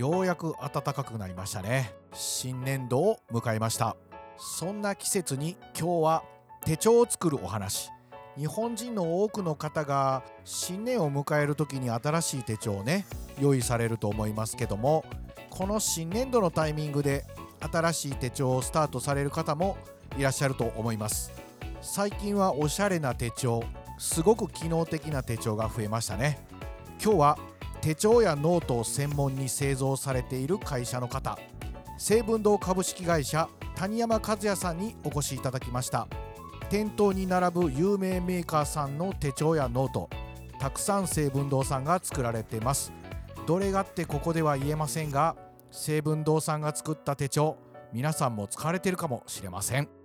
ようやく暖かくなりましたね。新年度を迎えました。そんな季節に今日は手帳を作るお話。日本人の多くの方が新年を迎える時に新しい手帳をね用意されると思いますけどもこの新年度のタイミングで新しい手帳をスタートされる方もいらっしゃると思います。最近はおしゃれな手帳すごく機能的な手帳が増えましたね。今日は手帳やノートを専門に製造されている会社の方。成文堂株式会社谷山和也さんにお越しいただきました。店頭に並ぶ有名メーカーさんの手帳やノートたくさん成文堂さんが作られています。どれがってここでは言えませんが成文堂さんが作った手帳皆さんも使われているかもしれません。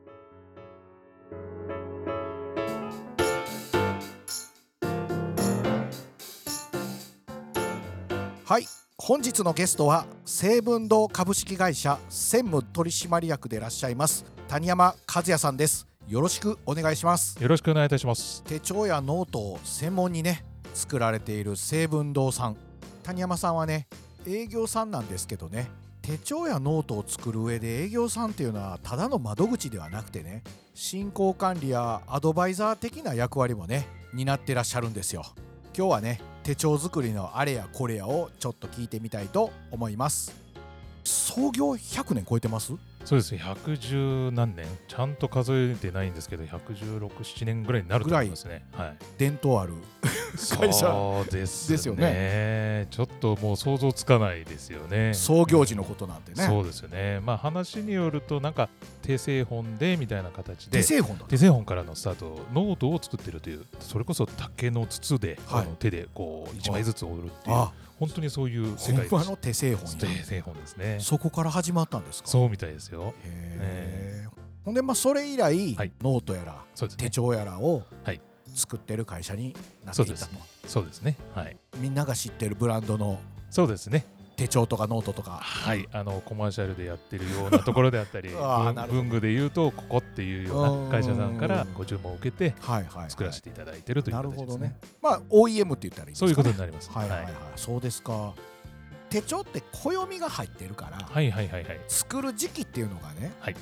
はい本日のゲストは成文堂株式会社専務取締役でいらっしゃいます谷山和也さんです。よろしくお願いします。よろしくお願いいたします。手帳やノートを専門にね作られている成文堂さん。谷山さんはね営業さんなんですけどね手帳やノートを作る上で営業さんっていうのはただの窓口ではなくてね進行管理やアドバイザー的な役割もね担ってらっしゃるんですよ。今日はね手帳作りのあれやこれやをちょっと聞いてみたいと思います。創業100年超えてます？そうです。110何年？ちゃんと数えてないんですけど11617年ぐらいになると思いますね。はい。伝統ある。会社そうですですよね。ちょっともう想像つかないですよね。創業時のことなんてね。そうですよね。まあ話によるとなんか手製本でみたいな形で手製本だ手製本からのスタートノートを作ってるというそれこそ竹の筒で、はい。手でこう1枚ずつ折るっていう。あ本当にそういう世界本場の手製本手や製本ですね。そこから始まったんですか？そうみたいですよ。へえほんでまあそれ以来、はい。ノートやらね。手帳やらをはい。作ってる会社になっていったと、そうですね。はい。みんなが知ってるブランドの。そうですね手帳とかノートとか。はい。あのコマーシャルでやってるようなところであったり 文具で言うとここっていうような会社さんからうんご注文を受けてはいはい、はい、作らせていただいてるという形ですね。ほどね。まあ OEM って言ったらいいんですか、ね、そういうことになりますはいはいはい、そうですか。手帳って暦が入ってるから、はいはいはいはい。作る時期っていうのがね、はい。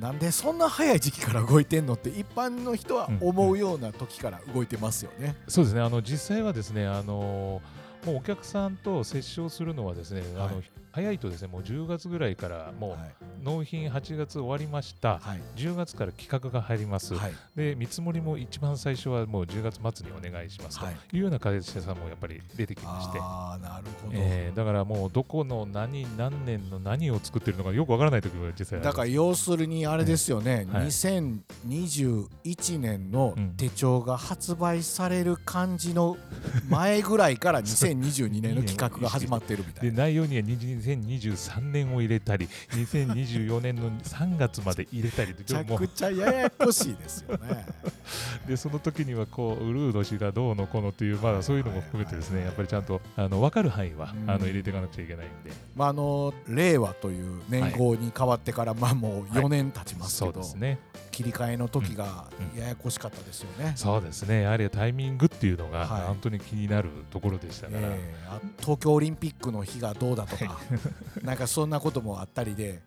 なんでそんな早い時期から動いてんのって一般の人は思うような時から動いてますよね。そうですね。あの実際はですねあのもうお客さんと接触するのはですね、はい。の早いとですねもう10月ぐらいからもはう納品8月終わりました、はい。10月から企画が入ります、はい。で見積もりも一番最初はもう10月末にお願いしますとはい。いうような会社さんもやっぱり出てきまして、ああなるほど、えーだからもうどこの何何年の何を作ってるのかよくわからない時も実際だから要するにあれですよね、はい。2021年のうん手帳が発売される感じの前ぐらいから 2022年の企画が始まってるみたいな。で内容には2023年を入れたり2024年の3月まで入れたりめちゃくちゃややこしいですよね。でその時にはこうウルード氏がどうのこうのというまだそういうのも含めてですねやっぱりちゃんとあの分かる範囲はうん。あの入れていかなくちゃいけないんで。まああの令和という年号に変わってから、まあもう4年経ちますそけど、うですね切り替えの時がうん。ややこしかったですよね。そうですね。やはりタイミングっていうのがはい。本当に気になるところでしたから、ええ。あ東京オリンピックの日がどうだとか なんかそんなこともあったりで、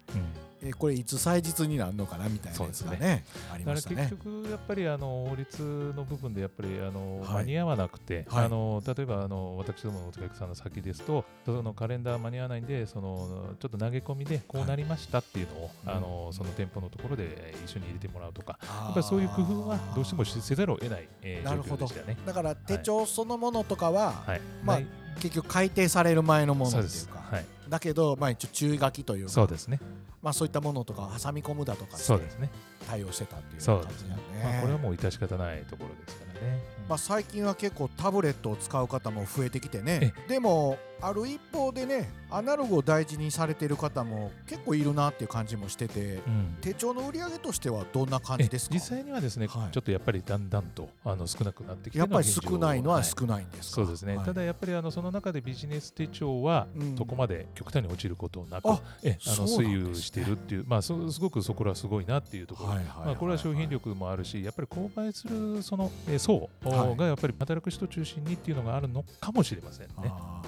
うんえこれいつ祭日になるのかなみたいなやつがそうね。ありだからましたね。結。局やっぱりあの法律の部分でやっぱりあの、はい。間に合わなくて、はい。あの例えばあの私どものお客さんの先ですとそのカレンダー間に合わないんでそのちょっと投げ込みでこうなりましたっていうのを、はい。あのその店舗のところで一緒に入れてもらうとかややっぱりそういう工夫はどうしてもしせざるを得ない、えーなるほど。状況でしたね。だから手帳そのものとかは、はい、まあ結局改定される前のものっていうか。はい、だけど、まあ、一応注意書きというか。そうですね、まあ、そういったものとかを挟み込むだとかそうですね、対応してたっていう感じだね。ね。まあ、これはもう致し方ないところですからね。まあ、最近は結構タブレットを使う方も増えてきてね。でもある一方でねアナログを大事にされてる方も結構いるなっていう感じもしててうん。手帳の売り上げとしてはどんな感じですか？え実際にはですね、はい。ちょっとやっぱりだんだんとあの少なくなってきてやっぱり少ないのははい少ないんですか、そうですね、はい。ただやっぱりあのその中でビジネス手帳はうん。そこまで極端に落ちることなく、あえあの推移しているっていう、まあ、そすごくそこらすごいなっていうところ。はいはいはいまあ、これは商品力もあるし、やっぱり購買するそのえー層はい。がやっぱり働く人中心にっていうのがあるのかもしれませんね。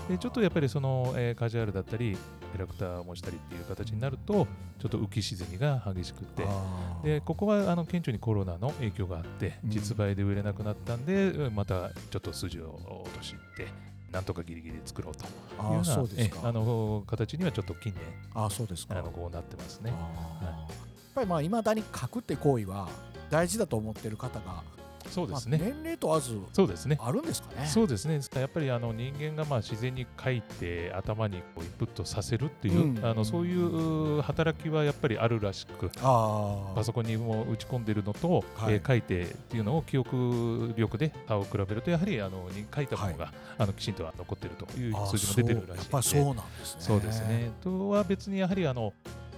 でちょっとやっぱりその、えーカジュアルだったり、キャラクターを模したりっていう形になると、ちょっと浮き沈みが激しくて、でここはあの顕著にコロナの影響があって、うん。実売で売れなくなったんで、うんまたちょっと筋を落として、なんとかギリギリ作ろうというようなあの形にはちょっと近年あーそうですか。あのこうなってますね。あー。やっぱりまあいまだに書くって行為は大事だと思ってる方がそうですね。まあ年齢問わずそうですね。あるんですかね？そうですね。やっぱりあの人間がまあ自然に書いて頭にこうインプットさせるっていう、うんあのそういう働きはやっぱりあるらしく、あパソコンにも打ち込んでるのと、はいえー書いてっていうのを記憶力で差を比べるとやはりあのに書いたものが、あのきちんとは残ってるというあ数字も出てるらしいのでそうなんですねそうですね。とは別にやはりあの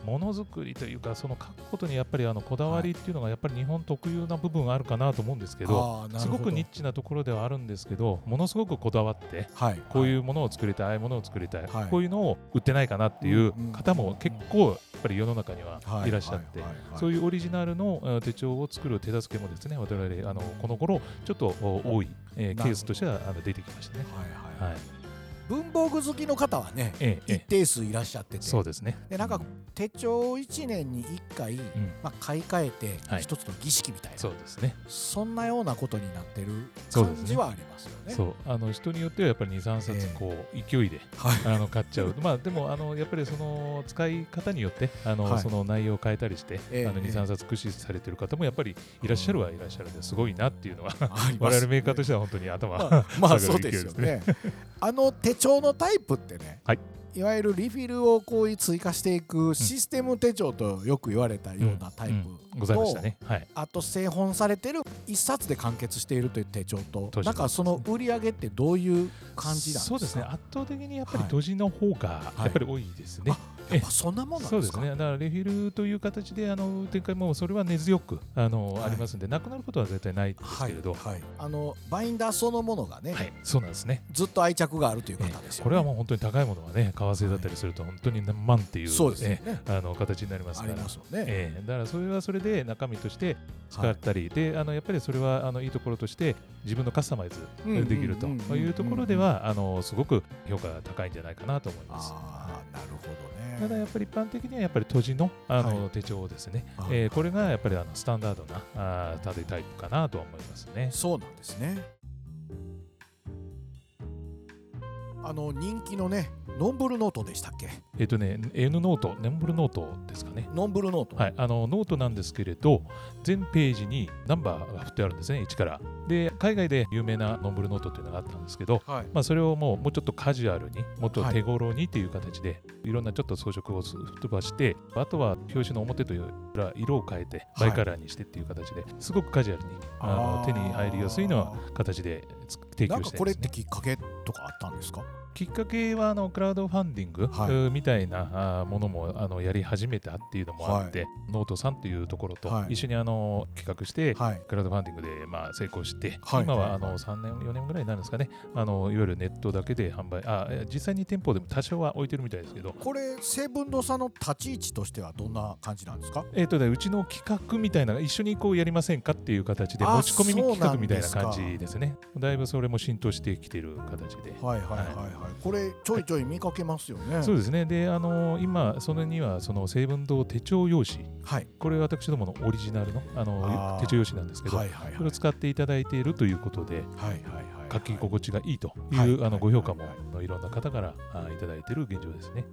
ものづくりというかその書くことにやっぱりあのこだわりっていうのがやっぱり日本特有な部分あるかなと思うんですけどすごくニッチなところではあるんですけどものすごくこだわってはい。こういうものを作りたいああい。うものを作りたい、はいこういうのを売ってないかなっていう方も結構やっぱり世の中にはいらっしゃって。そういうオリジナルのえー手帳を作る手助けもですね、我々あのこの頃ちょっとお多い、ケースとしては出てきましたね。はい。文房具好きの方はねえええ一定数いらっしゃってえて。そうですね。でなんか手帳1年に1回、うん。まあ、買い替えてはい。一つの儀式みたいな、そうですね。そんなようなことになってる感じはありますよね。そう。あの人によってはやっぱり2、3冊ええ。こう勢いで、はい。あの買っちゃう、まあでもあのやっぱりその使い方によってあの、はい。その内容を変えたりして、ええあの2、3冊駆使されてる方もやっぱりいらっしゃるはいらっしゃるんですごいなっていうのは、あります我々メーカーとしては本当に頭、まあ、まあそうですよね。あの手帳のタイプってね、はいいわゆるリフィルをこういう追加していくシステム手帳とよく言われたようなタイプうんございましたね。はい。あと製本されてる一冊で完結しているという手帳となんかその売り上げってどういう感じなんですか？そうですね圧倒的にやっぱりはい閉じの方がやっぱり多いですね。あやっぱそんなもんなんでか？そうですすね。だからレフィルという形であの展開もそれは根強くあの、はいありますんでなくなることは絶対ないんですはいけれど、はいあのバインダーそのものがね、はい、そうなんですね。ずっと愛着があるという方ですよね。これはもう本当に高いものはね、為替だったりすると本当に何万っていう,、そうですよねえあの形になりますあから。ね。ええだからそれはそれで中身として使ったり、であのやっぱりそれはあのいいところとして自分のカスタマイズうんできるというところではあのすごく評価が高いんじゃないかなと思います。ああなるほどね。ただやっぱり一般的にはやっぱり閉じのあの、はい。手帳ですね、はいえーこれがやっぱりあのスタンダードなあー縦タイプかなとは思いますね。そうなんですね。あの人気のねノンブルノートでしたっけ？えっ、とね N ノート、ネンブルノートですかね。ノンブルノート、はい、あのノートなんですけれど全ページにナンバーが振ってあるんですね1から。で海外で有名なノンブルノートっていうのがあったんですけど、はい。まあ、それをもうもうちょっとカジュアルにもっと手頃にっていう形で、い、ろんなちょっと装飾をす飛ばしてあとは表紙の表というか色を変えてはい。バイカラーにしてっていう形ですごくカジュアルにあの手に入りやすいのは形でつ提供してるんですね。かこれってきっかけとかあったんですか？きっかけはあのクラウドファンディング、はい。うんみたいなものもあのやり始めたっていうのもあって、ノートさんっていうところとはい。一緒にあの企画して、はい。クラウドファンディングでまあ成功して、はい。今はあはい。の3年、4年ぐらいになるんですかね、あのいわゆるネットだけで販売、あ実際に店舗でも多少は置いてるみたいですけど、これ成分堂さんの立ち位置としてはどんな感じなんですか？えーとね、うちの企画みたいな、一緒にこうやりませんかっていう形で、あ持ち込み企画みたいな感じですね。だいぶそれも浸透してきてる形で。はいはいはい。はい、これちょいちょい見かけますよね。そうですね。で、あの今、それには、その成分堂手帳用紙、はい。これ私どものオリジナルのあの手帳用紙なんですけど、はいはいはい。これを使っていただいているということで、はいはいはい書き心地がいいという、はい。あのご評価も、はいろんな方からあいただいている現状ですね。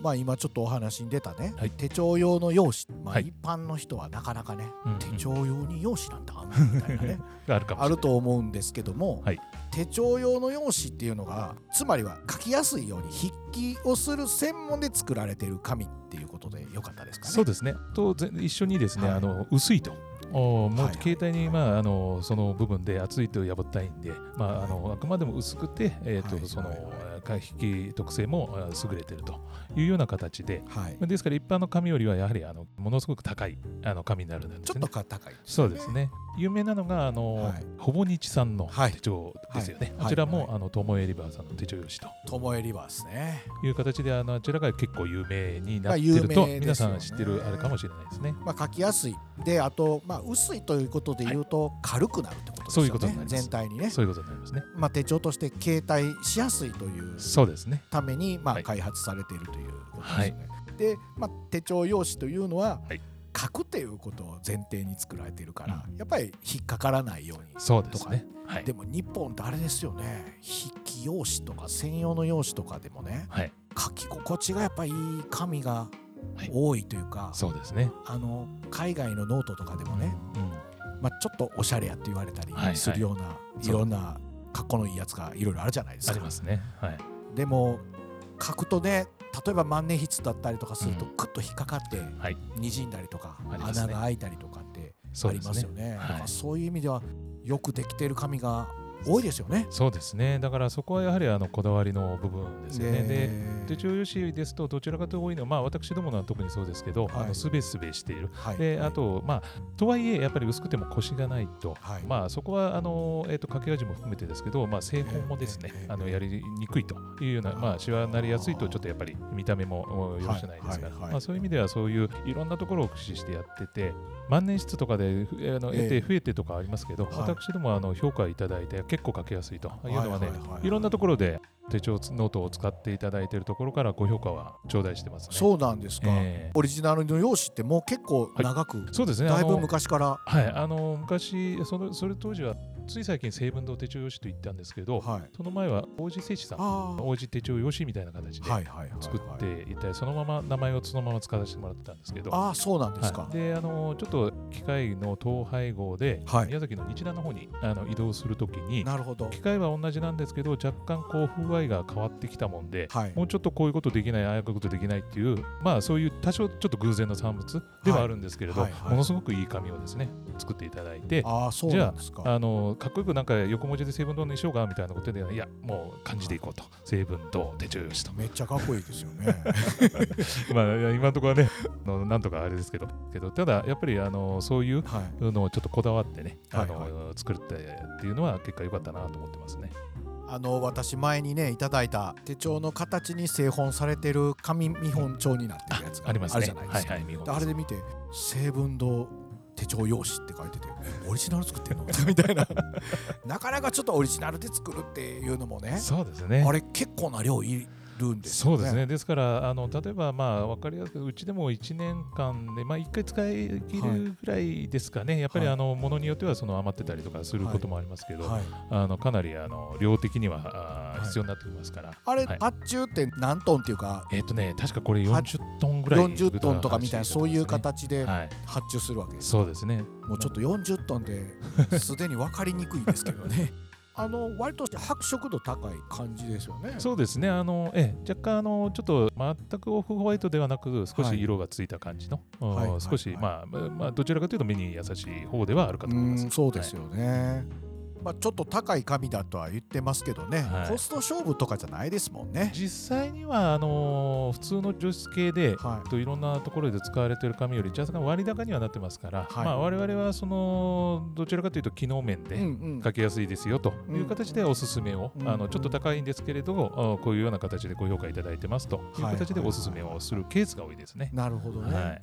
まあ今ちょっとお話に出たね、はい。手帳用の用紙、まあ、はい。一般の人はなかなかね、うんうん。手帳用に用紙なんてあんのみたいなね があると思うんですけども、はい。手帳用の用紙っていうのがつまりは書きやすいように筆記をする専門で作られている紙っていうことでよかったですかね。そうですね。とぜ一緒にですね、はい。あの薄いと。おもうはい携帯に、まあ、あのその部分で厚いと破ったいんで、まあ、あのあくまでも薄くて、えーとはい。その引き特性もあ優れてるというような形で、はいまあですから一般の紙よりはやはりあのものすごく高いあの紙になるんですねちょっと。か高いですそうですね。有名なのがあの、はい。ほぼ日産のはい。手帳ですよね。はい。こちらも、はい。あの友江リバーさんの手帳用紙と。ともえリバーですね。いう形であのあちらが結構有名になまあってると、ね。皆さん知ってるあれかもしれないですね。まあ書きやすい。であとまあ薄いということで言うと軽くなるってことですよね。そういうことになります。全体にね。そういうことになりますね。まあ手帳として携帯しやすいというそうですね。ためにまはい。あ開発されているということですね。で、まあ、手帳用紙というのは、はい書くっていうことを前提に作られているから、やっぱり引っかからないように。そうですね。はいで。も日本ってあれですよね筆記用紙とか専用の用紙とかでもねはい。書き心地がやっぱりいい紙がはい多いというか、そうですね。あの海外のノートとかでもね、うん。まあ、ちょっとおしゃれやって言われたりはいはいするような、いろんな格好のいいやつがいろいろあるじゃないですかあり。ますね。はい。でも書くとね例えば万年筆だったりとかするとうん。クッと引っかかってはい。にじんだりとか、穴が開いたりとかってありますよね。そういう意味ではよくできてる紙が多いですよね。そうですね。だからそこはやはりあのこだわりの部分ですよね。で手で帳用紙ですとどちらかというと多いのは、まあ、私どものは特にそうですけど、はい。あのすべすべしている。はい。であと、まあ、とはいえ、やっぱり薄くても腰がないと、はい。まあ、そこはあの、えー、と掛け味も含めてですけど、まあ、製本もですね、ええあのやりにくいというような、まあ、シワになりやすいと、ちょっとやっぱり見た目もおよろしくないですから、まあ、そういう意味では、そういういろんなところを駆使してやってて、万年筆とかでふあのええ。得て増えてとかありますけど、はい。私どもあの評価いただいて、結構書きやすいというのはね、はいはいはい。いろんなところで手帳ノートを使っていただいているところからご評価は頂戴してますね。そうなんですか、ええ。オリジナルの用紙ってもう結構長く、そうですね。だいぶ昔から。はい、あの昔その、それ当時は、つい最近、成文堂手帳用紙と言ったんですけど、はい。その前は王子製紙さん、王子手帳用紙みたいな形で作っていたり、そのまま名前をそのまま使わせてもらってたんですけど、ああそうなんですか、はい、であのちょっと機械の統廃合で、はい。宮崎の日南の方にあの移動するときに、なるほど。機械は同じなんですけど、若干こう風合いが変わってきたもんで、はい。もうちょっとこういうことできない、ああいうことできないっていう、まあそういう多少ちょっと偶然の産物ではあるんですけれど、ものすごくいい紙をですね、作っていただいて、ああそうじゃなんですか。ああのかっこよくなんか横文字で成分堂にしようかみたいなことで、いや、もう漢字でいこうと、成分堂手帳用紙と。めっちゃかっこいいですよね。まあ、今のところはね、あのなんとかあれですけど、けどただやっぱりあのそういうはい。のをちょっとこだわってね、あのはい。作ってっていうのは結果良かったなと思ってますね。あの私前にねいただいた手帳の形に製本されてる紙見本帳になってるやつがありますね。あるじゃないですか、はいはい、見本であれで見て「成文堂手帳用紙」って書いててえオリジナル作ってんの？みたいななかなかちょっとオリジナルで作るっていうのもねそうですね。あれ結構な量いるんですよね。そうですね。ですから、あの例えば、まあ、分かりやすく、うちでも1年間で、まあ、1回使い切るぐらいですかね、やっぱり、はいあのものによってはその余ってたりとかすることもありますけど、はい、あのかなりあの量的には必要になってきますから。あれ、はい。発注って何トンっていうか？えっ、とね、確かこれ40トンぐらい40トンとかみたいなそういう形ではい、発注するわけです、そうですね。もうちょっと40トンで すでに分かりにくいですけどねあの割と白色度高い感じですよね。そうですね。あのええ。若干あのちょっと全くオフホワイトではなく少し色がついた感じの、うんはいはい少し、はいまあまあまあどちらかというと目に優しい方ではあるかと思います。うんそうですよね、まあ、ちょっと高い紙だとは言ってますけどね、はい。コスト勝負とかじゃないですもんね。実際にはあの普通の除湿系で、はといろんなところで使われている紙より若干割高にはなってますから、はい。まあ、我々はそのどちらかというと機能面い、でうんうん。書きやすいですよという形でおすすめを、うん。あのちょっと高いんですけれど、あこういうような形でご評価いただいてますという形でおすすめをするケースが多いですね。なるほどね、はい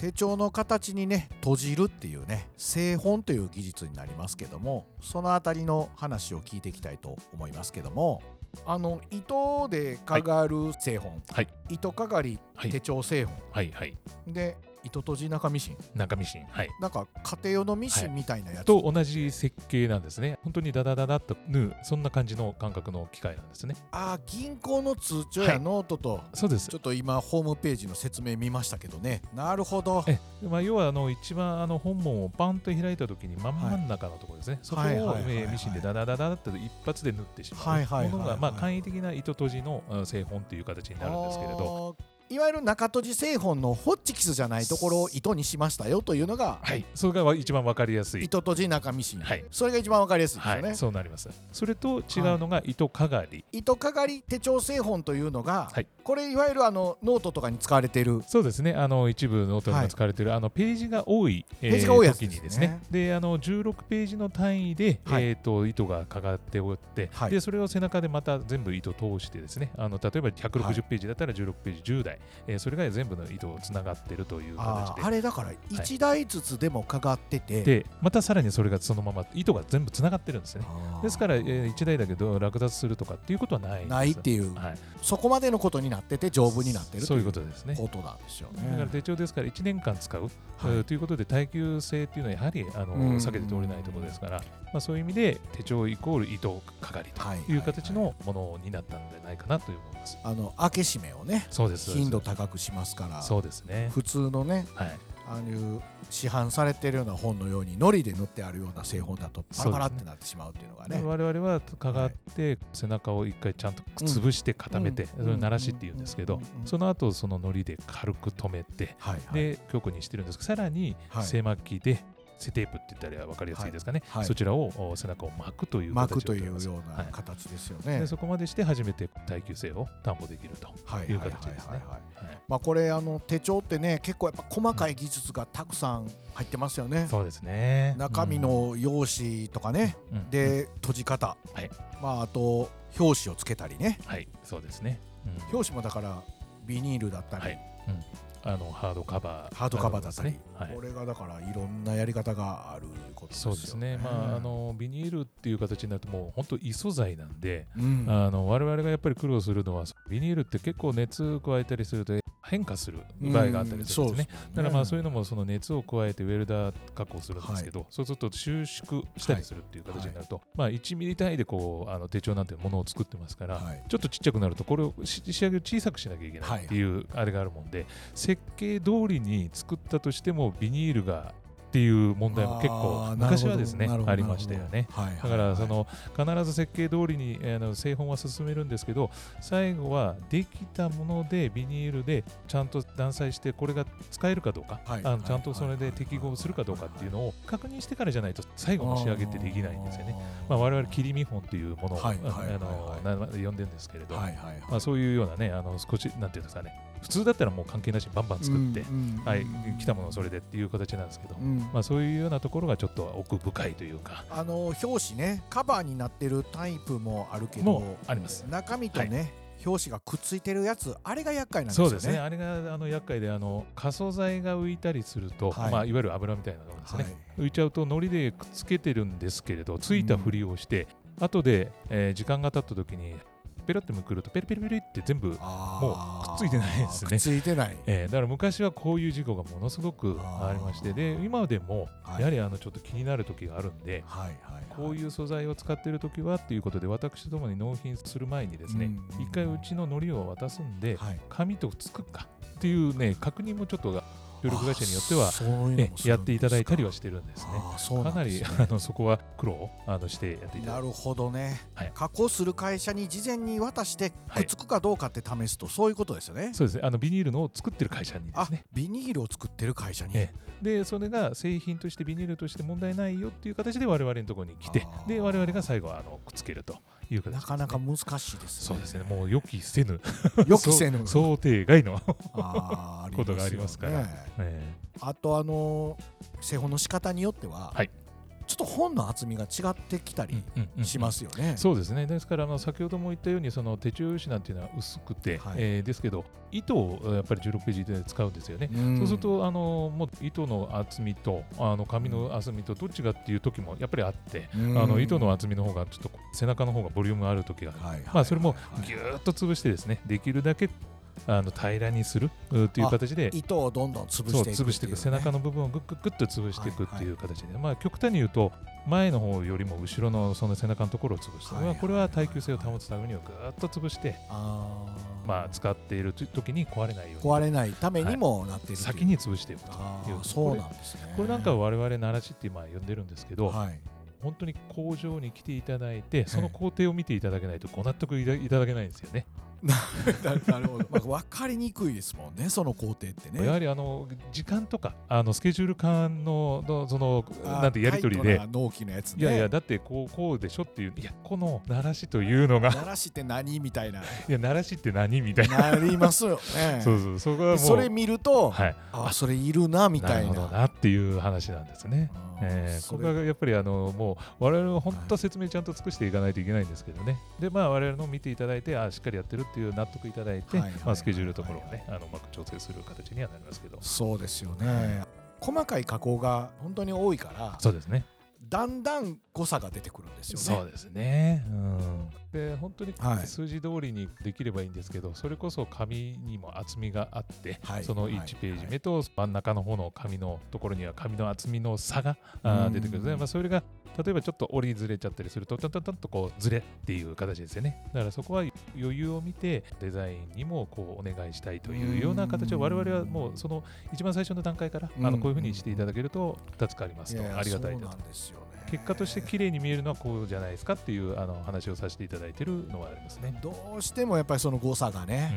手帳の形にね閉じるっていうね製本という技術になりますけどもそのあたりの話を聞いていきたいと思いますけどもあの糸でかがる製本、はい。糸かがりはい手帳製本、はい。はい。で糸閉じ中ミシン中ミシン、はい、なんか家庭用のミシンみたいなやつ、と同じ設計なんですね。本当にダダダダッと縫う、そんな感じの感覚の機械なんですね。あー銀行の通帳やはい。ノートと、そうです。ちょ。っと今ホームページの説明見ましたけどね。なるほど。えまあ、要はあの一番あの本文をパンと開いたときに真ん中のところですね、そこをミシンでダダダダダッと一発で縫ってしまう。ものが、まあ、簡易的な糸閉じのあ製本という形になるんですけれど、いわゆる中閉じ製本のホッチキスじゃないところを糸にしましたよというのがはい、それが一番わかりやすい。糸閉じ中ミシン、はい。それが一番わかりやすいですよね、はい、そうなります。それと違うのが糸かがり。糸かがり手帳製本というのが、はい。これいわゆるあのノートとかに使われている。そうですね。あの一部ノートにも使われている、あのページが多い、えページが多いやつ時ですね。にですね。で、あの16ページの単位で、はい。えっ、と糸がかかっておって、はい。でそれを背中でまた全部糸通してですね。あの例えばはい160ページだったら16ページ10台、えーそれが全部の糸をつながってるというあ形で。ーあれだから1台ずつでもかかってて、でまたさらにそれがそのまま糸が全部つながってるんですね。ですから、え1台だけど落脱するとかっていうことはないないっていう、はい、そこまでのことになってて丈夫になってるそういうとことですね。ことなんですよね。だから手帳ですから1年間使う、はいえーということで耐久性っていうのはやはりあのうん避けて通れないところですから、まあ、そういう意味で手帳イコール糸かがりはいという形のものになったんじゃないかなという思います。あの開け閉めをね頻度高くしますからそうですね。普通のねはい、ああいう市販されてるような本のように糊で塗ってあるような製本だとパラパラってなってしまうっていうのがね。我々はかがって背中を一回ちゃんと潰して固めて、うんそれを鳴らしっていうんですけど、その後その糊で軽く止めて、で強固にしてるんですけどさらにはい。背巻きで背テープって言ったら分かりやすいですかね、はい。はい。そちらをお背中を巻くという巻くというような形ですよね。でそこまでして初めて耐久性を担保できるというはいはいはい形ですね。これあの手帳ってね結構やっぱ細かい技術がたくさん入ってますよね。そうですね。中身、の用紙とかね、うん。うん。で閉じ方、はい。まああと表紙をつけたりね。はい。そうですね、うん。表紙もだからビニールだったり、はい。うんあのハードカバーハードカバーだったり、はい。これがだからいろんなやり方があることですよ。そうですね、まあ、あのビニールっていう形になるともう本当異素材なんで、うん。あの我々がやっぱり苦労するのはビニールって結構熱加えたりすると変化する場合があったりするんですね。だからまあそういうのもその熱を加えてウェルダー加工するんですけど、そうすると収縮したりするっていう形になると、まあ1ミリ単位でこうあの手帳なんてものを作ってますから、はい。ちょっとちっちゃくなるとこれをし仕上げを小さくしなきゃいけないっていうあれがあるもんで、設計通りに作ったとしてもビニールがっていう問題も結構昔はですねありましたよね。はいはいだからその必ず設計通りにあの製本は進めるんですけど最後はできたものでビニールでちゃんと断裁してこれが使えるかどうか、はいあのちゃんとそれで適合するかどうかっていうのを確認してからじゃないと最後の仕上げってできないんですよね。まあ、我々切り見本っていうものを、はいはいはいはいあのな呼んでるんですけれど、はいはい。まあ、そういうようなねあの少しなんていうんですかね普通だったらもう関係なしにバンバン作って、はい、来たものをそれでっていう形なんですけど、うん。まあ、そういうようなところがちょっと奥深いというか。あの表紙ねカバーになってるタイプもあるけどあります。中身とね、表紙がくっついてるやつあれが厄介なんですよね。そうですね。あれがあの厄介であの可塑剤が浮いたりすると、はい。いまあ、いわゆる油みたいなものですね、はい。浮いちゃうと糊でくっつけてるんですけれどついたふりをして、後で、えー時間が経った時にペロってめくるとペリペリペリって全部もうくっついてないですね。くっついてない。えーだから昔はこういう事故がものすごくありましてで今でもはい。やはりあのちょっと気になる時があるんで、はいはいこういう素材を使っている時はっていうことで私どもに納品する前にですねうん。一回うちの糊を渡すんではい。紙とつくかっていうね確認もちょっと協力会社によってはねやっていただいたりはしてるんですね。あーそうかなんりあのそこは苦労をあのしてやっていただないるほどね、はい。加工する会社に事前に渡してくっつくかどうかって試すと、そういうことですよね。そうです。ねあのビニールのを作ってる会社にであすね。ビニールを作ってる会社に、えでそれが製品としてビニールとして問題ないよっていう形で我々のところに来てで我々が最後はあのくっつけるという形ね、なかなか難しいですそうですね。もう予期せぬ。予期せぬ。想定外の、ことがありますから。あねえ。あとあのー製本の仕方によっては、はいちょっと本の厚みが違ってきたえりうんうんうんしますよね。そうですね。ですからあの先ほども言ったようにその手帳用紙なんていうのは薄くて、はい。えーですけど糸をやっぱり16ページで使うんですよね。ん。そうするとあのもう糸の厚みとあの紙の厚みとどっちがっていう時もやっぱりあって、うん。あの糸の厚みの方がちょっと背中の方がボリュームある時がある、はいはいまあそれもはいぎゅーっと潰してですねできるだけあの平らにするうっていう形で。糸をどんどん潰していく潰していく。背中のの部分をグッグッグッと潰していくっていう形で、まあ極端に言うと前の方よりも後ろのその背中のところを潰して、はいまあこれは耐久性を保つためにはぐーっと潰して、まあ、使っている時に壊れないように。壊れないためにもなっているという。先に潰していくというそうなんですね。これなんか我々奈良市って今呼んでるんですけど、はい。本当に工場に来ていただいてその工程を見ていただけないとご納得いただけないんですよね。なるほど、まあ、分かりにくいですもんねその工程ってね。やはりあの時間とかあのスケジュール感ののそのなんてやり取りで。納期のやつ、ね、いやいやだってこうこうでしょっていういやこの奈良市というのが奈良市って何みたいな。いや奈良市って何みたいな。なりますよね。そうそうそこはもうそれ見ると、はい、あそれいるなみたいな。ななっていう話なんですね。えー、ここがやっぱりあのもう我々は本当説明ちゃんと尽くしていかないといけないんですけどね。でまあ我々の見ていただいてあしっかりやってるっていう納得いただいて、まあ、スケジュールところをねあのうまく調整する形にはなりますけど。そうですよね。細かい加工が本当に多いからそうですね。だんだん誤差が出てくるんですよね。そうですね。うん、で本当に数字通りにできればいいんですけど、はい、それこそ紙にも厚みがあって、はい、その1ページ目と真ん中の方の紙のところには紙の厚みの差が出てくるので、まあ、それが例えばちょっと折りずれちゃったりするとトントントンとこうずれっていう形ですよね。だからそこは余裕を見てデザインにもこうお願いしたいというような形を我々はもうその一番最初の段階からあのこういうふうにしていただけると助かりますと。ありがたいです。結果として綺麗に見えるのはこうじゃないですかっていうあの話をさせていただいてるのはありますね。どうしてもやっぱりその誤差がね。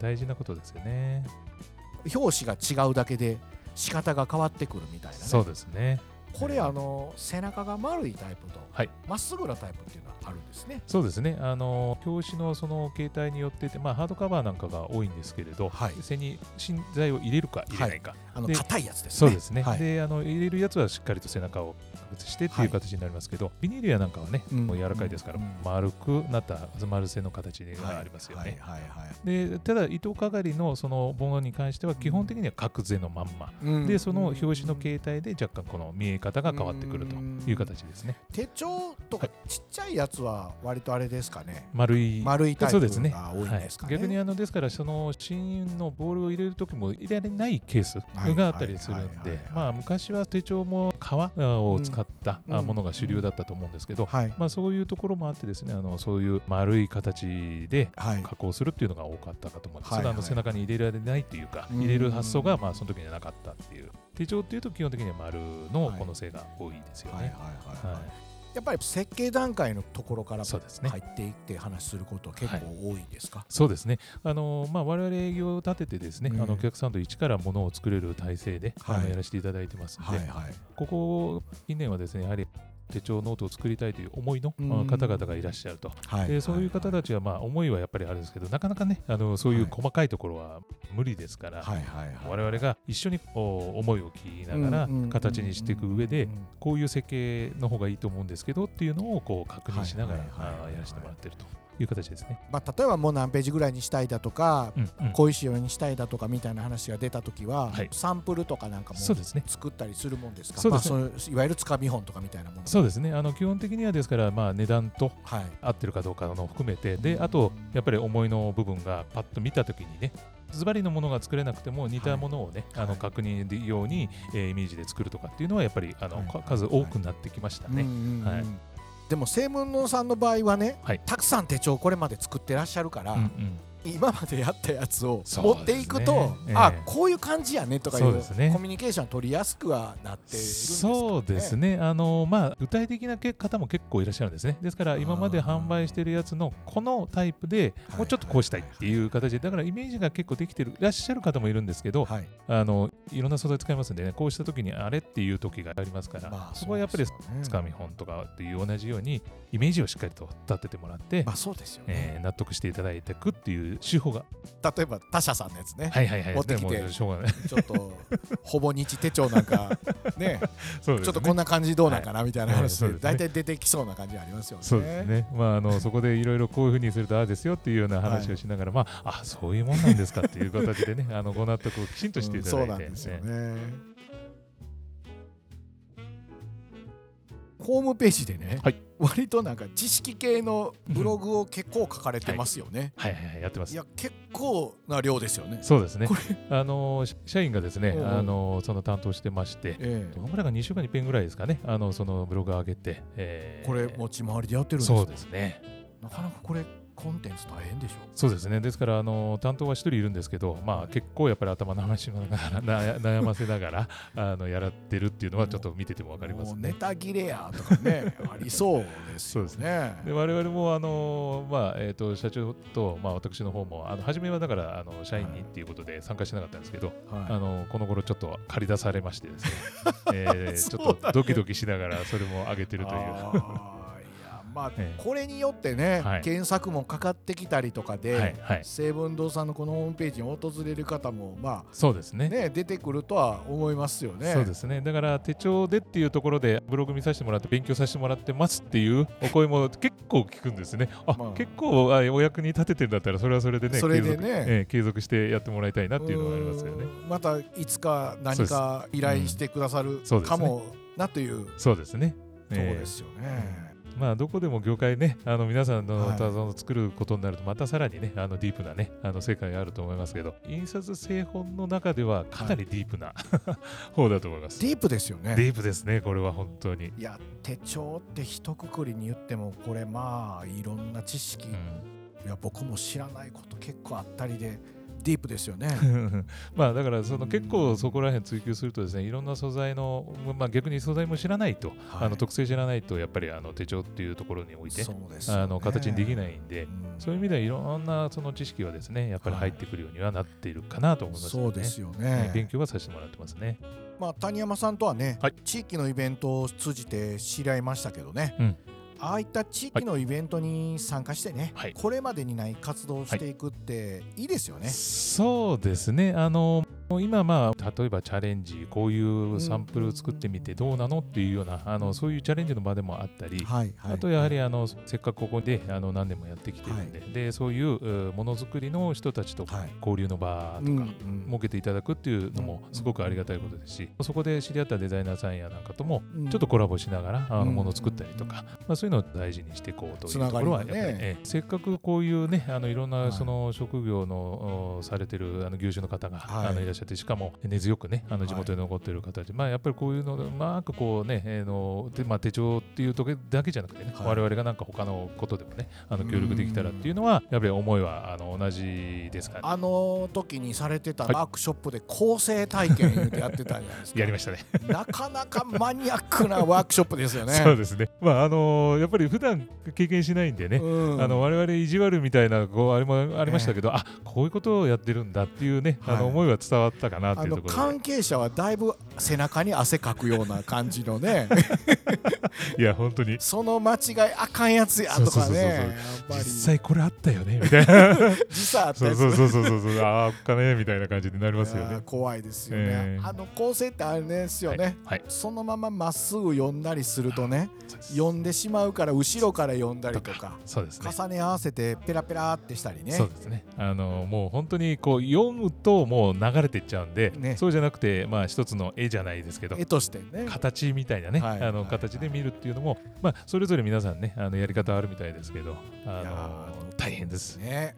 大事なことですよね。表紙が違うだけで仕方が変わってくるみたいな、ね、そうですねこれあの背中が丸いタイプとま、っすぐなタイプっていうのはあるんですね。そうですね。あの表紙のその形態によってて、まあ、ハードカバーなんかが多いんですけれど、はい、背に芯材を入れるか入れないか、はい、あの硬いやつですね。そうですね、はい、であの入れるやつはしっかりと背中を別してっていう形になりますけど、はい、ビニールやなんかはね、もう柔らかいですから、うん、丸くなった丸線の形がありますよね。でただ糸かがりのそのものに関しては基本的には角背のまんま、うん、でその表紙の形態で若干この見え方が変わってくるという形ですね。手帳とかちっちゃいやつは割とあれですかね。丸い。丸いタイプが多いんですかね、逆にあのですからその芯のボールを入れる時も入れられないケースがあったりするんでまあ昔は手帳も革を使ったものが主流だったと思うんですけど、まあ、そういうところもあってですねあのそういう丸い形で加工するっていうのが多かったかと思うんです。けど、あの背中に入れられないというか入れる発想がまあその時にはなかったっていう手帳っていうと基本的には丸のこの性が多いですよね。やっぱり設計段階のところから入っていって話することは結構多いですか、そうですね、あのまあ、我々営業を立ててですね、うん、あのお客さんと一からものを作れる体制で、はい、やらせていただいてますので、はいはい、ここ近年はですねやはり手帳ノートを作りたいという思いの方々がいらっしゃると、はい、でそういう方たちはまあ思いはやっぱりあるんですけどなかなかねあのそういう細かいところは無理ですから、はい、我々が一緒に思いを聞きながら形にしていく上でこういう設計の方がいいと思うんですけどっていうのをこう確認しながらやらせてもらってると。いう形ですね、まあ、例えばもう何ページぐらいにしたいだとか、うんうん、こういう仕様にしたいだとかみたいな話が出た時は、はい、サンプルとかなんかも作ったりするもんですか？そうですね、まあ、いわゆるつかみ本とかみたいなもの。そうですね。あの基本的にはですから、まあ、値段と合ってるかどうかの含めて、はい、であとやっぱり思いの部分がパッと見た時にねズバリのものが作れなくても似たものをね、はい、あの確認でように、えー、イメージで作るとかっていうのはやっぱりあの、数多くなってきましたね。はいでも正門のさんの場合はね、はい、たくさん手帳これまで作ってらっしゃるから、うんうん今までやったやつを持っていくと、ねえ。ー、あこういう感じやねとかいう、ね、コミュニケーション取りやすくはなっているんですか、ね、そうですね。あの、まあ、具体的な方も結構いらっしゃるんですね。ですから今まで販売しているやつのこのタイプでもうちょっとこうしたいっていう形でだからイメージが結構できてるいらっしゃる方もいるんですけど、はい、あのいろんな素材使いますんでね。こうした時にあれっていう時がありますから、まあ、そこはやっぱりつかみ本とかっていう同じようにイメージをしっかりと立ててもらって、まあそうですよね。えー、納得していただいていくっていう手法が。例えば他社さんのやつね、はいはいはい、持ってきてちょっとほぼ日手帳なんか ね。ちょっとこんな感じどうなんかなみたいな話で大体出てきそうな感じありますよね。そうですね、まあ、あの そこでいろいろこういうふうにするとああですよっていうような話をしながら、まああそういうもんなんですかっていう形でねあのご納得をきちんとしていただいて、そうなんですよね。ホームページでね、はい、割となんか知識系のブログを結構書かれてますよね。はい、はい、はいやってます。いや結構な量ですよね。そうですね。あの社員がですね、あのその担当してまして、えー、どのぐらいか2週間に1遍ぐらいですかね、あのそのブログを上げて、えー、これ持ち回りでやってるんですそうですね。なかなかこれコンテンツ大変でしょ。そうですね。ですからあの担当は一人いるんですけど、まあ、結構やっぱり頭悩しながら悩ませながらあのやらってるっていうのはちょっと見てても分かりますね。ネタ切れやとかね ありそうですよね。そうですね。で我々もあの、まあえーと、社長と、まあ、私の方もあの初めはだからあの社員にっていうことで参加しなかったんですけど、はい、あのこの頃ちょっと借り出されましてですね、えー、ちょっとドキドキしながらそれも上げてるという。まあ、これによってね、はい、検索もかかってきたりとかで、はいはい、成文堂さんのこのホームページに訪れる方も、まあそうですね、ね、出てくるとは思いますよね。そうですね。だから手帳でっていうところでブログ見させてもらって勉強させてもらってますっていうお声も結構聞くんですね。あ、まあ、結構お役に立ててるんだったらそれはそれでねそれでね、えー、継続してやってもらいたいなっていうのがありますよね。またいつか何か依頼してくださるかもなという。そうですね。そうですよね。まあ、どこでも業界ね、あの皆さんの技を作ることになると、またさらにね、あのディープなね、あの世界があると思いますけど、印刷製本の中ではかなりディープな、はい、方だと思います。ディープですよね。ディープですね、これは本当に。いや、手帳って一括りに言っても、これまあ、いろんな知識、うん、いや、僕も知らないこと結構あったりで、ディープですよね。まあだからその結構そこら辺追求するとですねいろんな素材の、まあ、逆に素材も知らないと、はい、あの特性知らないとやっぱりあの手帳っていうところにおいて、ね、あの形にできないんで、うん、そういう意味ではいろんなその知識はですねやっぱり入ってくるようにはなっているかなと思います、ね、そうですよね。勉強はさせてもらってますね。まあ、谷山さんとはね、はい、地域のイベントを通じて知り合いましたけどね、うん、ああいった地域のイベントに参加してね、はい、これまでにない活動をしていくっていいですよね。はい、そうですねあの今まあ例えばチャレンジこういうサンプル作ってみてどうなのっていうようなあのそういうチャレンジの場でもあったり、はいはい、あとやはりあのせっかくここであの何年もやってきてるんではい、でそういうものづくりの人たちと交流の場とか設けていただくっていうのもすごくありがたいことですしそこで知り合ったデザイナーさんやなんかともちょっとコラボしながらあのものを作ったりとか、まあ、そういうのを大事にしていこうというところはやっぱり、ね、せっかくこういうねあのいろんなその職業のされてるあの業種の方が、あのいらっしゃってしかも根強くねあの地元に残っている方で、まあやっぱりこういうのうまくこうね、えー、のでまあ、手帳っていうとこだけじゃなくてね、我々がなんか他のことでもねあの協力できたらっていうのはやっぱり思いはあの同じですかね。あの時にされてたワークショップで構成体験やってたじゃないですか。やりましたね。なかなかマニアックなワークショップですよね。そうですね。まああのやっぱり普段経験しないんでね、うん、あの我々意地悪みたいなこうあれもありましたけど、えー、あこういうことをやってるんだっていうね、はい、あの思いは伝わったかなっていうところ関係者はだいぶ背中に汗かくような感じのね。いや本当に。その間違いあかんやつやとかね。実際これあったよねみたいな。実際あったやつ。そうそうそうそうそう。ああっかねみたいな感じになりますよね。怖いですよね、えー、あの構成ってあれですよね、はいはい、そのまままっすぐ読んだりするとね読んでしまうから後ろから読んだりとかそうです、ね、重ね合わせてペラペラってしたりね。そうですね。あのもう本当にこう読むともう流れていっちゃうんで、ね、そうじゃなくてまあ一つの絵じゃないですけど絵としてね。形みたいなね、はい、あの形で見るっていうのも、まあそれぞれ皆さんねあのやり方あるみたいですけどあの大変ですね。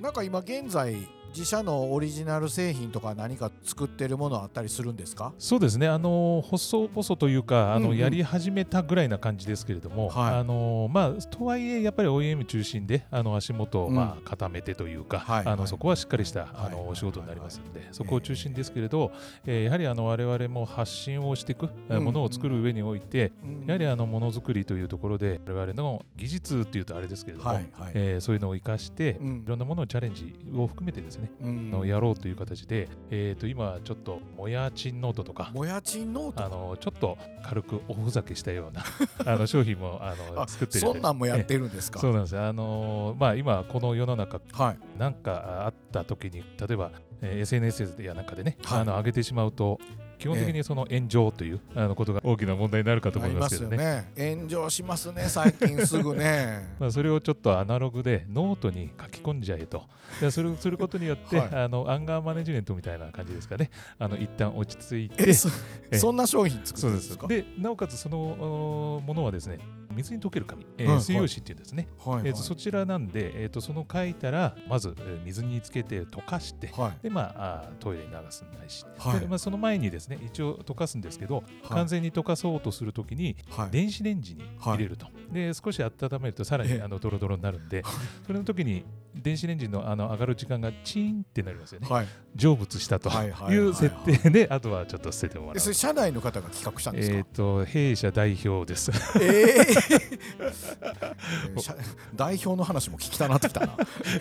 なんか今現在自社のオリジナル製品とか何か作ってるものあったりするんですか？そうですね。あの細々というかあの、うんうん、やり始めたぐらいな感じですけれども、はい、あのまあとはいえやっぱり OEM 中心であの足元をまあ固めてというか、はい、あのそこはしっかりした、あのお仕事になりますので、そこを中心ですけれど、えー、やはりあの我々も発信をしていく、ものを作る上において、やはりあのものづくりというところで我々の技術っていうとあれですけれども、はい。はい、えー、そういうのを生かして、いろんなものをチャレンジを含めてですね、のやろうという形で、えー、と今ちょっともやちんノートとかもやちんノート？あのちょっと軽くおふざけしたような あの商品もあの作ってるそんなんもやってるんですか？そうなんです。あのまあ今この世の中、はい、なんかあった時に例えば、えー、SNS やなんかでね、はい、あの上げてしまうと基本的にその炎上という、えー、あのことが大きな問題になるかと思いますけどね。ね炎上しますね、最近すぐね。まあそれをちょっとアナログでノートに書き込んじゃえと。でそれをすることによって、はい、あのアンガーマネジメントみたいな感じですかね。あの一旦落ち着いて。そそんな商品作るんですか？でなおかつそのものはですね、水に溶ける紙、えー、水溶紙っていうんですね、はいはい、えー、とそちらなんで、えー、とその書いたらまず、えー、水につけて溶かして、はい、でまあトイレに流すんないし、はい、まあ、その前にですね一応溶かすんですけど、完全に溶かそうとするときに、電子レンジに入れると。で少し温めるとさらにあのドロドロになるんでそれの時に電子レンジのあの上がる時間がチーンってなりますよね、はい、成仏したという設定であとはちょっと捨ててもらう。それ社内の方が企画したんですか？えっ、と弊社代表です。えー 代表の話も聞きたなってきたな。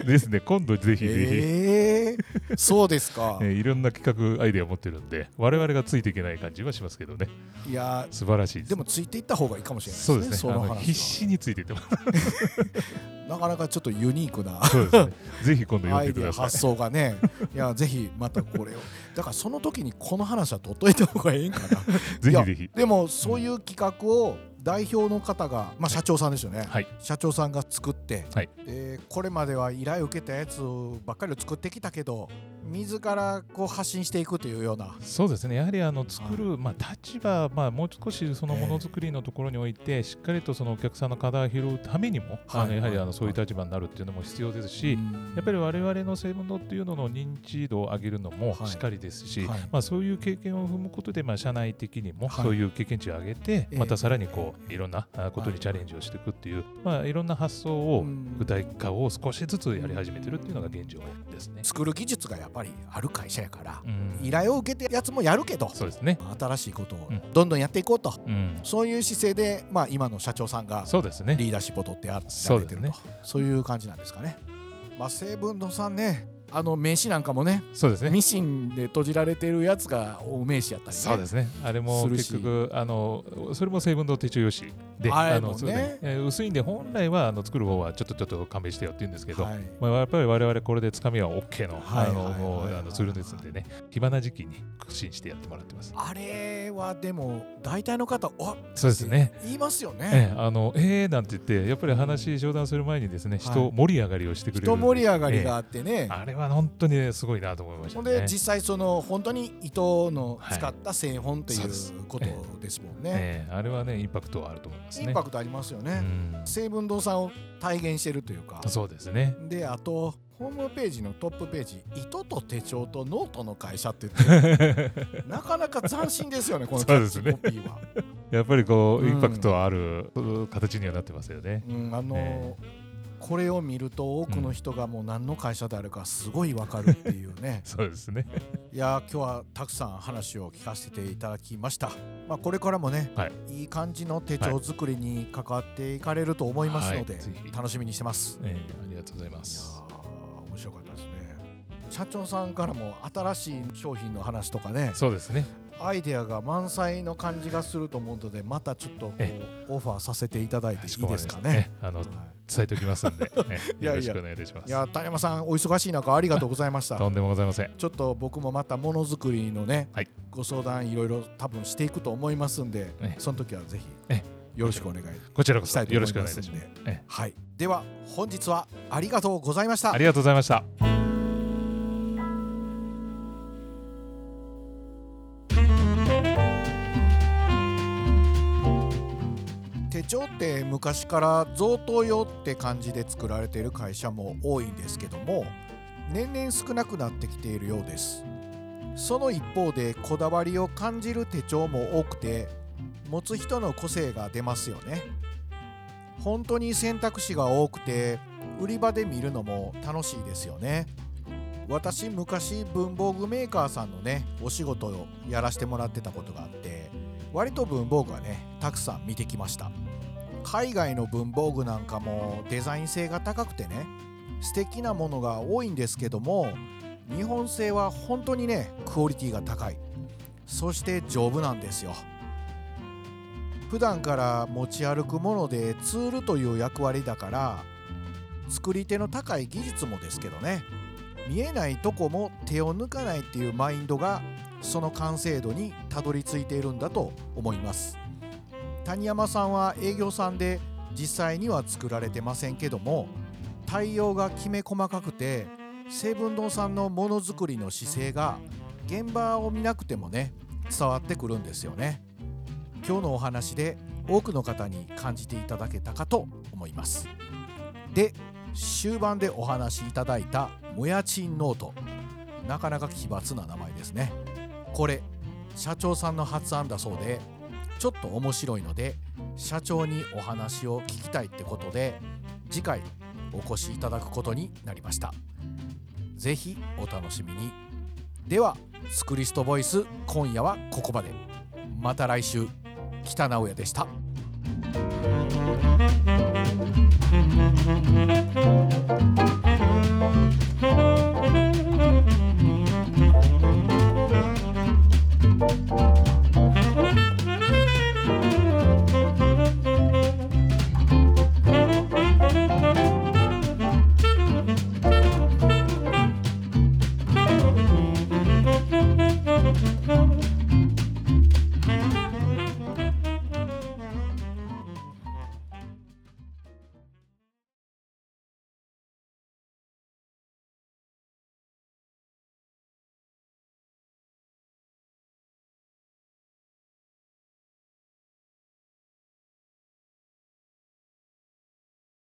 ですね今度ぜひぜひ、えー、そうですか、えー、いろんな企画アイデアを持ってるんで我々がついていけない感じはしますけどね。いや素晴らしいでもついていった方がいいかもしれないですねそうですね必死についていってます なかなかちょっとユニークな。そうです、ね、ぜひ今度読んでください。発想がね。いやぜひまたこれを。だからその時にこの話は取っといた方がいいんかな。ぜひぜひ。でもそういう企画を代表の方が、まあ、社長さんですよね、はい、社長さんが作って、はい、でこれまでは依頼を受けたやつばっかりを作ってきたけど自らこう発信していくというような。そうですね。やはりあの作る、まあ、立場、まあ、もう少しそのものづくりのところにおいて、えー、しっかりとそのお客さんの課題を拾うためにも、あのやはりあのそういう立場になるっていうのも必要ですし、やっぱり我々の成分度っていうのの認知度を上げるのもしっかりですし、はい、まあ、そういう経験を踏むことで、まあ、社内的にもそういう経験値を上げて、またさらにこういろんなことにチャレンジをしていくっていう、まあ、いろんな発想を具体化を少しずつやり始めてるっていうのが現状ですね。作る技術がやっぱりある会社やから、依頼を受けてるやつもやるけどそうですね。新しいことをどんどんやっていこうと、そういう姿勢で、まあ、今の社長さんがそうですね。リーダーシップを取ってやられてると。そう,、いう感じなんですかね。まあ、成分度さんねあの名刺なんかもねそうですね。ミシンで閉じられてるやつがお名刺やったり、ね、そうですね。あれも結局あのそれも成分の手帳用紙であのね。ね、薄いんで本来はあの作る方はちょっとちょっと勘弁してよって言うんですけど、はい、まあ、やっぱり我々これでつかみは OK のあのもうあのツールですんでね。暇な時期に苦心してやってもらってます。あれはでも大体の方おそうですね。言いますよね。ええあのえー、なんて言ってやっぱり話商談する前にですね人盛り上がりをしてくれる、人盛り上がりがあってね、えあれは本当にすごいなと思いました、ね、で実際その本当に糸の使った製本ということですもんね、ええあれはねインパクトはあると思います。ねインパクトありますよね、成分堂さんを体現してるというか。そうですね。であとホームページのトップページ「糸と手帳とノートの会社」って言って なかなか斬新ですよねこのキャッチコピーは、ね、やっぱりこう、インパクトある形にはなってますよね、うん、あのーえ。ーこれを見ると多くの人がもう何の会社であるかすごいわかるっていうね。そうですね。いや今日はたくさん話を聞かせていただきました、まあ、これからもね、はい、いい感じの手帳作りに関わっていかれると思いますので、はい、楽しみにしてます、えー、ありがとうございます。面白かったですね。社長さんからも新しい商品の話とかね。そうですねアイデアが満載の感じがすると思うのでまたちょっとオファーさせていただいていいですかね。あの、はい、伝えておきますんで、ね、よろしくお願いいたします。いや谷山さんお忙しい中ありがとうございました。とんでもございません。ちょっと僕もまたものづくりのね、はい、ご相談いろいろ多分していくと思いますんで、ね、その時はぜひよろしくお願いこちらこそよろしくお願いいたします。はい。では本日はありがとうございました。ありがとうございました。帳って昔から贈答用って感じで作られている会社も多いんですけども年々少なくなってきているようです。その一方でこだわりを感じる手帳も多くて持つ人の個性が出ますよね。本当に選択肢が多くて売り場で見るのも楽しいですよね。私昔文房具メーカーさんのねお仕事をやらせてもらってたことがあって割と文房具はねたくさん見てきました。海外の文房具なんかもデザイン性が高くてね素敵なものが多いんですけども日本製は本当にねクオリティが高い。そして丈夫なんですよ。普段から持ち歩くものでツールという役割だから作り手の高い技術もですけどね見えないとこも手を抜かないっていうマインドがその完成度にたどり着いているんだと思います。谷山さんは営業さんで実際には作られてませんけども対応がきめ細かくて成文堂さんのものづくりの姿勢が現場を見なくてもね伝わってくるんですよね。今日のお話で多くの方に感じていただけたかと思います。で終盤でお話しいただいたもやちんノート。なかなか奇抜な名前ですね。これ社長さんの発案だそうでちょっと面白いので社長にお話を聞きたいってことで次回お越しいただくことになりました。是非お楽しみに。ではスクリストボイス今夜はここまで。また来週。北直哉でした。